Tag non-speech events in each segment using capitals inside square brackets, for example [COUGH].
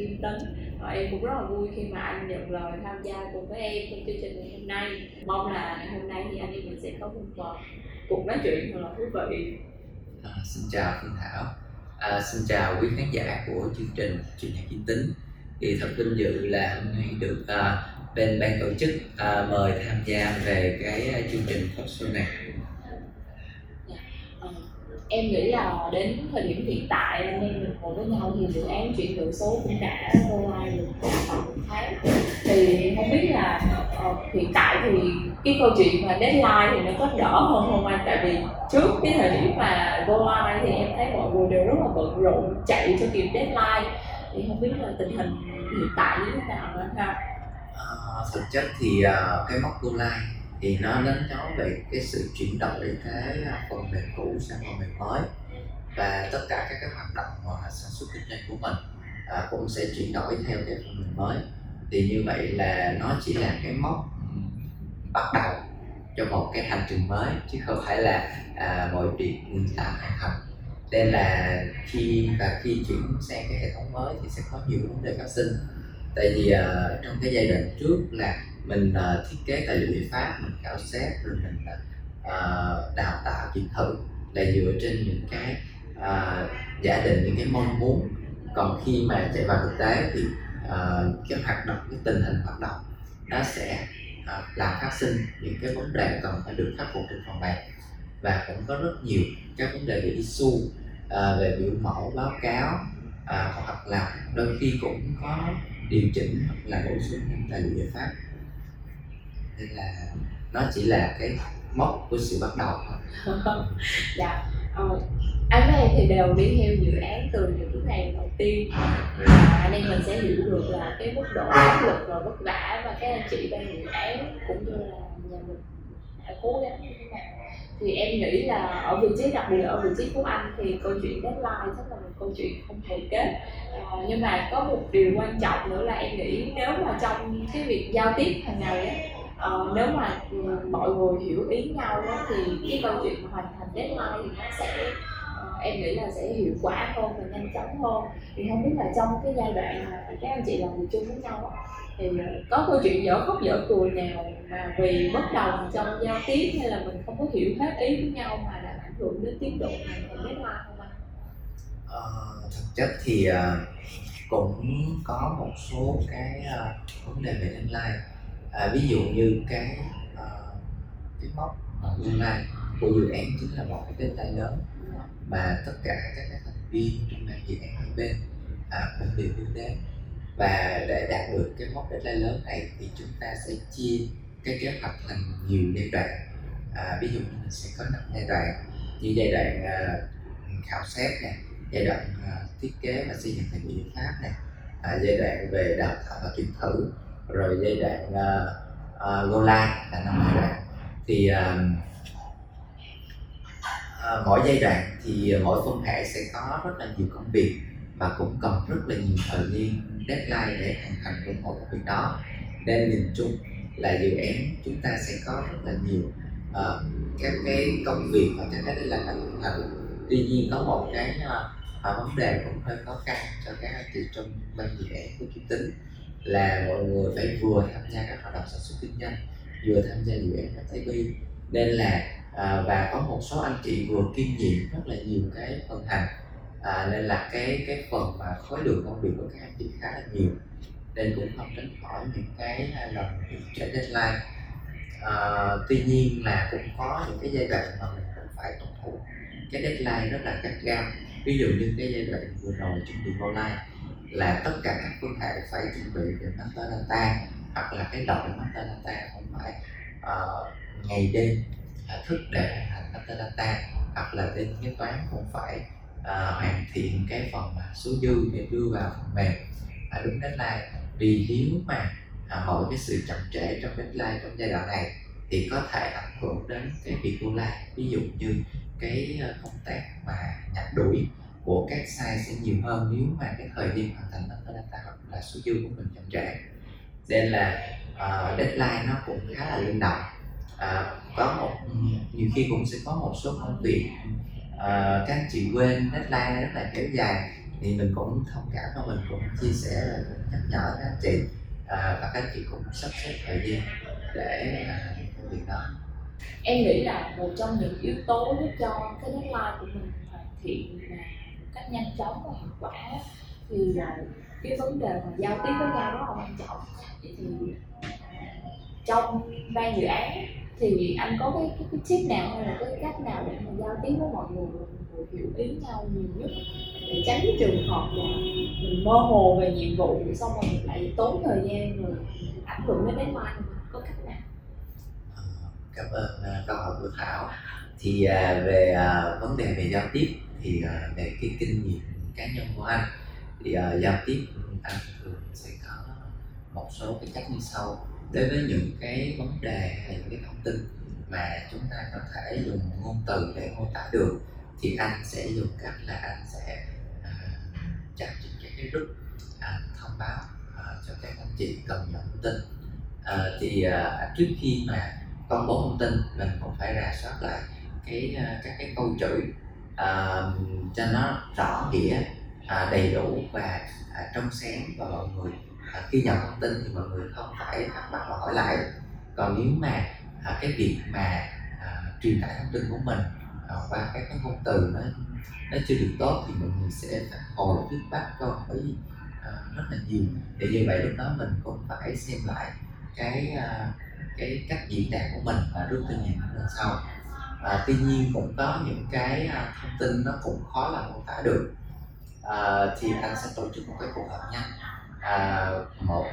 Kim Tấn. Và em cũng rất là vui khi mà anh nhận lời tham gia cùng với em trong chương trình ngày hôm nay. Mong là ngày hôm nay thì anh em mình sẽ có một cuộc nói chuyện thật là thú vị. À, xin chào Phương Thảo. À, xin chào quý khán giả của chương trình chuyện nhà Kim Tính. Thì thật vinh dự là hôm nay được uh, bên ban tổ chức uh, mời tham gia về cái uh, chương trình talk show này em nghĩ là đến thời điểm hiện tại anh em mình ngồi với nhau thì dự án chuyển đổi số cũng đã go live được khoảng một tháng. Thì không biết là uh, hiện tại thì cái câu chuyện mà deadline thì nó có đỡ hơn không anh? Tại vì trước cái thời điểm mà go live thì em thấy mọi người đều rất là bận rộn chạy cho kịp deadline. Thì không biết là tình hình hiện tại như thế nào anh ha? À, thực chất thì uh, cái mốc go live thì nó đánh dấu về cái sự chuyển đổi cái à, phần mềm cũ sang phần mềm mới. Và tất cả các cái hoạt động mà sản xuất kinh doanh của mình à, cũng sẽ chuyển đổi theo cái phần mềm mới. Thì như vậy là nó chỉ là cái mốc bắt đầu cho một cái hành trình mới chứ không phải là à, mọi việc đã hoàn thành. Nên là khi và khi chuyển sang cái hệ thống mới thì sẽ có nhiều vấn đề phát sinh. Tại vì uh, trong cái giai đoạn trước là mình uh, thiết kế tài liệu liệu pháp mình khảo sát rồi mình uh, đào tạo kỹ thử là dựa trên những cái uh, giả định những cái mong muốn. Còn khi mà chạy vào thực tế thì uh, cái hoạt động cái tình hình hoạt động nó sẽ uh, làm phát sinh những cái vấn đề cần phải được khắc phục trên phòng bàn. Và cũng có rất nhiều các vấn đề về issue uh, về biểu mẫu báo cáo uh, hoặc là đôi khi cũng có điều chỉnh hoặc là bổ sung tài liệu giải pháp nên là nó chỉ là cái mốc của sự bắt đầu thôi. [LAUGHS] Dạ. Ờ, anh với em thì đều đi theo dự án từ những ngày đầu tiên. Và anh em mình sẽ hiểu được là cái mức độ áp lực và vất vả và các anh chị bên dự án cũng như là nhà mình đã cố gắng như thế nào. Thì em nghĩ là ở vị trí đặc biệt ở vị trí của anh thì câu chuyện deadline chắc là một câu chuyện không thể kết. À, nhưng mà có một điều quan trọng nữa là em nghĩ nếu mà trong cái việc giao tiếp hàng ngày á uh, nếu mà ừ, mọi người hiểu ý nhau đó, thì cái câu chuyện hoàn thành deadline thì nó sẽ uh, em nghĩ là sẽ hiệu quả hơn và nhanh chóng hơn thì không biết là trong cái giai đoạn mà các anh chị làm việc chung với nhau đó, thì ờ, có câu chuyện dở khóc dở cười nào mà vì bất đồng trong giao tiếp hay là mình không có hiểu hết ý với nhau mà đã ảnh hưởng đến tiến độ hoàn thành deadline không anh? Ờ, thực chất thì uh, cũng có một số cái uh, vấn đề về deadline à, ví dụ như cái uh, cái mốc tương lai của dự án chính là một cái deadline lớn mà tất cả các thành viên trong ban dự án hai bên à, cũng đều hướng đến. Và để đạt được cái mốc deadline lớn này thì chúng ta sẽ chia cái kế hoạch thành nhiều giai đoạn. À, ví dụ như mình sẽ có năm giai đoạn như giai đoạn uh, khảo sát này giai đoạn uh, thiết kế và xây dựng thành biện pháp này à, giai đoạn về đào tạo và kiểm thử rồi giai đoạn uh, uh, go live là năm giai đoạn. Thì uh, uh, mỗi giai đoạn thì mỗi phân hệ sẽ có rất là nhiều công việc và cũng cần rất là nhiều thời gian deadline để hoàn thành được một công việc đó. Nên nhìn chung là dự án chúng ta sẽ có rất là nhiều uh, các cái công việc và các cái là hoàn thành. Tuy nhiên có một cái uh, vấn đề cũng hơi khó khăn cho các anh chị trong ban dự án của chúng tính là mọi người phải vừa tham gia các hoạt động sản xuất kinh doanh vừa tham gia dự án FTP nên là à, và có một số anh chị vừa kiêm nhiệm rất là nhiều cái phần hành à, nên là cái cái phần mà khối lượng công việc của các anh chị khá là nhiều. Nên cũng không tránh khỏi những cái à, lần chạy deadline. À, tuy nhiên là cũng có những cái giai đoạn mà mình cũng phải tuân thủ. Cái deadline rất là cắt gao. Ví dụ như cái giai đoạn vừa rồi chuẩn bị online là tất cả các phương hệ phải chuẩn bị về master data hoặc là cái đội master data không phải uh, ngày đêm uh, thức để hành master data hoặc là bên kế toán cũng phải uh, hoàn thiện cái phần mà số dư để đưa vào phần mềm. À, đúng deadline vì nếu mà à, mọi cái sự chậm trễ trong deadline trong giai đoạn này thì có thể ảnh hưởng đến cái việc tương lai ví dụ như cái ờ, công tác mà nhặt đuổi của các size sẽ nhiều hơn nếu mà cái thời gian hoàn thành master data hoặc là số dư của mình chậm trễ. Nên là uh, deadline nó cũng khá là linh động. Uh, có một ừ, nhiều khi cũng sẽ có một số công việc uh, các chị quên deadline rất là kéo dài thì mình cũng thông cảm và mình cũng chia sẻ là nhắc nhở các anh chị à, và các anh chị cũng sắp xếp thời gian để làm công việc đó. Em nghĩ là một trong những yếu tố giúp cho cái deadline của mình hoàn thiện là cách nhanh chóng và hiệu quả. Thì là cái vấn đề mà giao tiếp với nhau rất là quan trọng. Vậy thì à, trong ban dự án thì anh có cái cái, cái tip nào hay là cái cách nào để mà giao tiếp với mọi người mọi hiểu ý nhau nhiều nhất? Để tránh cái trường hợp là mình mơ hồ về nhiệm vụ xong rồi mình lại tốn thời gian rồi ảnh hưởng đến deadline có cách nào? Cảm ơn à, câu hỏi của thảo. Thì à, về vấn đề về giao tiếp thì uh, về cái kinh nghiệm cá nhân của anh thì uh, giao tiếp anh thường sẽ có một số cái cách như sau. Đối với những cái vấn đề hay những cái thông tin mà chúng ta có thể dùng ngôn từ để mô tả được thì anh sẽ dùng cách là anh sẽ à, uh, chặt những cái, cái group thông báo uh, cho các anh chị cần nhận thông tin. Uh, thì uh, trước khi mà công bố thông tin mình cũng phải rà soát lại cái uh, các cái câu chữ uh, cho nó rõ nghĩa uh, à, đầy đủ và uh, trong sáng và mọi người uh, khi nhận thông tin thì mọi người không phải thắc mắc và hỏi lại. Còn nếu mà uh, cái việc mà uh, truyền tải thông tin của mình uh, qua các cái ngôn từ nó nó chưa được tốt thì mọi người sẽ phản hồi feedback câu hỏi uh, rất là nhiều. Để như vậy lúc đó mình cũng phải xem lại cái uh, cái cách diễn đạt của mình và rút kinh nghiệm lần sau à, tuy nhiên cũng có những cái à, thông tin nó cũng khó là mô tả được. À, thì anh sẽ tổ chức một cái cuộc họp nhanh à, một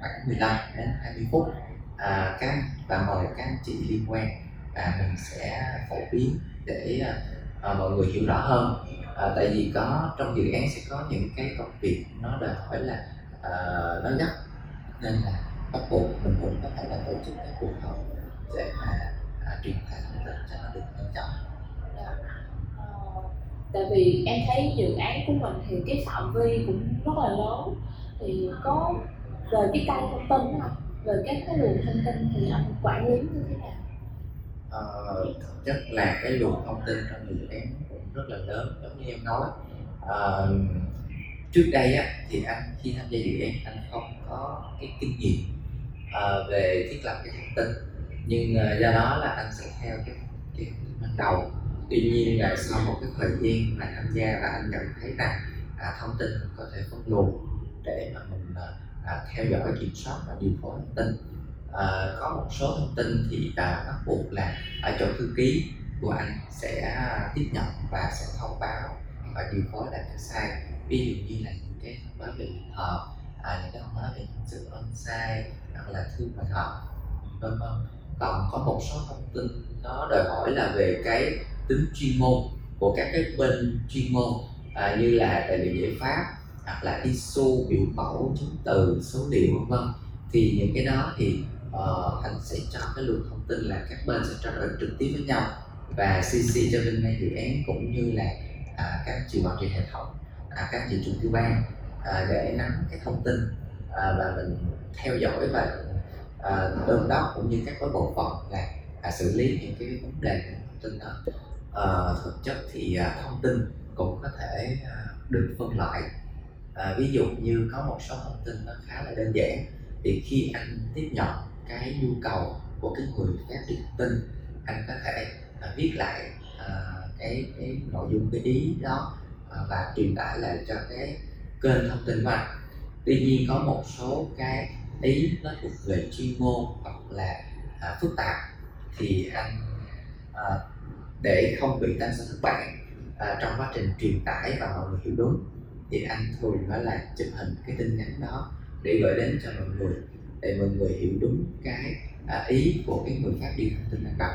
khoảng 15 đến 20 phút. À, các và mời các anh chị liên quan và mình sẽ phổ biến để à, à, mọi người hiểu rõ hơn. À, tại vì có trong dự án sẽ có những cái công việc nó đòi hỏi là à, nó gấp nên là bắt buộc mình cũng có thể là tổ chức các cuộc họp để mà truyền tải thông tin cho nó được nhanh chóng. Ờ, tại vì em thấy dự án của mình thì cái phạm vi cũng rất là lớn. Thì có về cái kênh thông tin đó, về các cái luồng thông tin thì anh quản lý như thế nào? Ờ, thực chất là cái luồng thông tin trong dự án cũng rất là lớn giống như em nói. Ờ, trước đây á, thì anh khi tham gia dự án anh không có cái kinh nghiệm ờ, về thiết lập cái thông tin nhưng uh, do đó là anh sẽ theo cái cái ban đầu. Tuy nhiên là sau một cái thời gian mà tham gia và anh nhận thấy rằng à, thông tin mình có thể phân luồng để mà mình ờ, à, theo dõi kiểm soát và điều phối thông tin. À, có một số thông tin thì à, bắt buộc là ở chỗ thư ký của anh sẽ à, tiếp nhận và sẽ thông báo và điều phối lại cho sai ví dụ như là những cái thông báo về trường họp à, những cái thông báo về nhân sự on sai hoặc là thư mời họp vân vân còn có một số thông tin nó đòi hỏi là về cái tính chuyên môn của các cái bên chuyên môn à, như là tài liệu giải pháp hoặc là ISO biểu mẫu chứng từ số liệu vân vân. Thì những cái đó thì uh, anh sẽ cho cái luồng thông tin là các bên sẽ trao đổi trực tiếp với nhau và CC cho bên ngay dự án cũng như là à, các trường bảo trị hệ thống à, các trường trung tư ban à, để nắm cái thông tin à, và mình theo dõi và à, đôn đốc cũng như các cái bộ phận là à, xử lý những cái vấn đề của thông tin đó. À, thực chất thì à, thông tin cũng có thể à, được phân loại. À, ví dụ như có một số thông tin nó khá là đơn giản thì khi anh tiếp nhận cái nhu cầu của cái người phát đi tin anh có thể à, viết lại à, cái cái nội dung cái ý đó à, và truyền tải lại cho cái kênh thông tin của anh. Tuy nhiên có một số cái ý nó thuộc về chuyên môn hoặc là à, phức tạp. Thì anh à, để không bị tăng sản thất bại à, trong quá trình truyền tải và mọi người hiểu đúng thì anh thường đó là chụp hình cái tin nhắn đó để gửi đến cho mọi người để mọi người hiểu đúng cái à, ý của cái người phát đi thông tin ban đầu.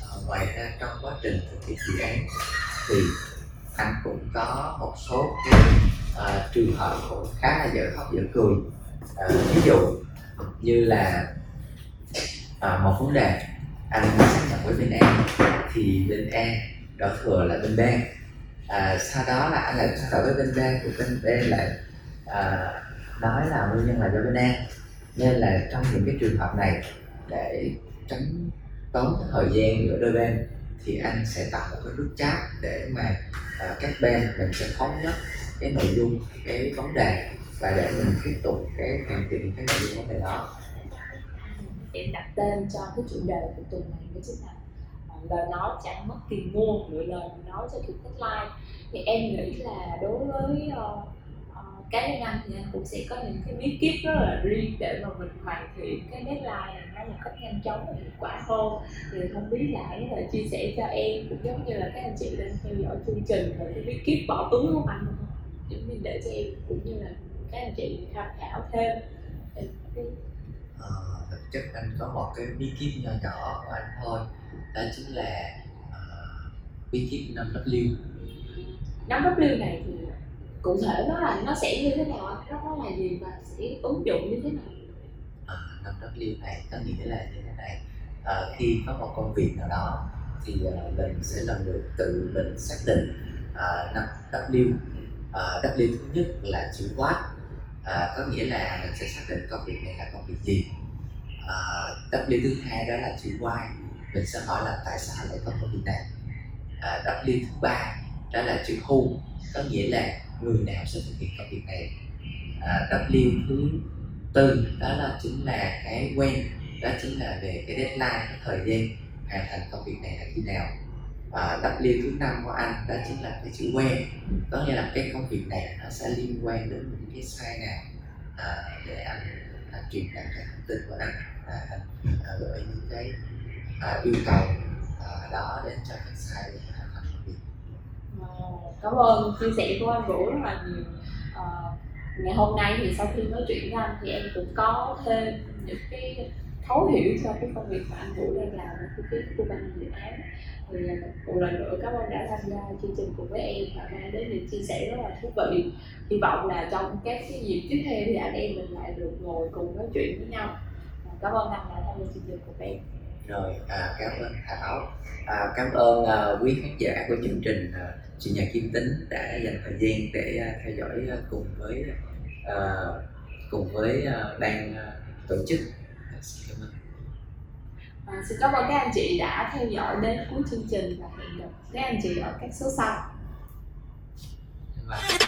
À, ngoài ra trong quá trình thực hiện dự án thì anh cũng có một số cái à, trường hợp cũng khá là dở khóc dở cười à, ví dụ như là à, một vấn đề anh xác nhận với bên A thì bên A đổ thừa là bên B à, sau đó là anh lại trao đổi với bên B thì bên B lại à, nói là nguyên nhân là do bên A nên là trong những cái trường hợp này để tránh tốn thời gian giữa đôi bên thì anh sẽ tạo một cái group chat để mà uh, các bên mình sẽ thống nhất cái nội dung cái vấn đề và để mình tiếp tục cái hoàn thiện cái nội dung vấn đề đó. Em đặt tên cho cái chủ đề của tuần này đó chính là lời nói chẳng mất tiền mua lựa lời nói cho kịp like thì em nghĩ là đối với ờ, ờ, uh, uh, cá nhân anh thì anh cũng sẽ có những cái bí kíp rất là riêng để mà mình hoàn thiện cái deadline này nó một cách nhanh chóng và hiệu quả hơn. Thì không biết là chia sẻ cho em cũng giống như là các anh chị đang theo dõi chương trình về cái bí kíp bỏ túi của anh? Giống như để cho em cũng như là các anh chị tham khảo thêm. Uh, thực chất anh có một cái bí kíp nhỏ nhỏ của anh thôi. Đó chính là uh, bí kíp 5W 5W này thì cụ thể nó là nó sẽ như thế nào? Nó nó là gì và sẽ ứng dụng như thế nào? À, 5W này có nghĩa là như thế này. À, khi có một công việc nào đó thì uh, mình sẽ lần lượt tự mình xác định uh, Ờ, 5W uh, thứ nhất là chữ quát. À, có nghĩa là mình sẽ xác định công việc này là công việc gì. Ờ, à, W thứ hai đó là chữ why mình sẽ hỏi là tại sao lại có công việc này. À, W thứ ba đó là chữ who. Có nghĩa là người nào sẽ thực hiện công việc này. À, W thứ tư đó là chính là cái quen. Đó chính là về cái deadline cái thời gian hoàn thành công việc này là khi nào. Ờ, à, W thứ năm của anh đó chính là cái chữ quen có nghĩa là cái công việc này nó sẽ liên quan đến những cái sai nào à, để anh à, truyền đạt cái thông tin của anh à, anh à, gửi những cái à, yêu cầu à, đó đến cho cái sai để hoàn công việc. Cảm ơn chia sẻ của anh Vũ rất là nhiều. À, ngày hôm nay thì sau khi nói chuyện với anh thì em cũng có thêm những cái thấu hiểu cho cái công việc mà anh Vũ đang làm ở phía của ban dự án. Thì à, một lần nữa cảm ơn đã tham gia chương trình cùng với em và mang đến những chia sẻ rất là thú vị. Hy vọng là trong các cái dịp tiếp theo thì anh em mình lại được ngồi cùng nói chuyện với nhau. Cảm ơn anh đã tham gia chương trình cùng em. Rồi à, cảm ơn thảo. À, cảm ơn à, quý khán giả của chương trình à, chị nhà kim tính đã dành thời gian để à, theo dõi à, cùng với à, cùng với à, ban à, tổ chức xin cảm ơn À, xin cảm ơn các anh chị đã theo dõi đến cuối chương trình và hẹn gặp các anh chị ở các số sau. Bye.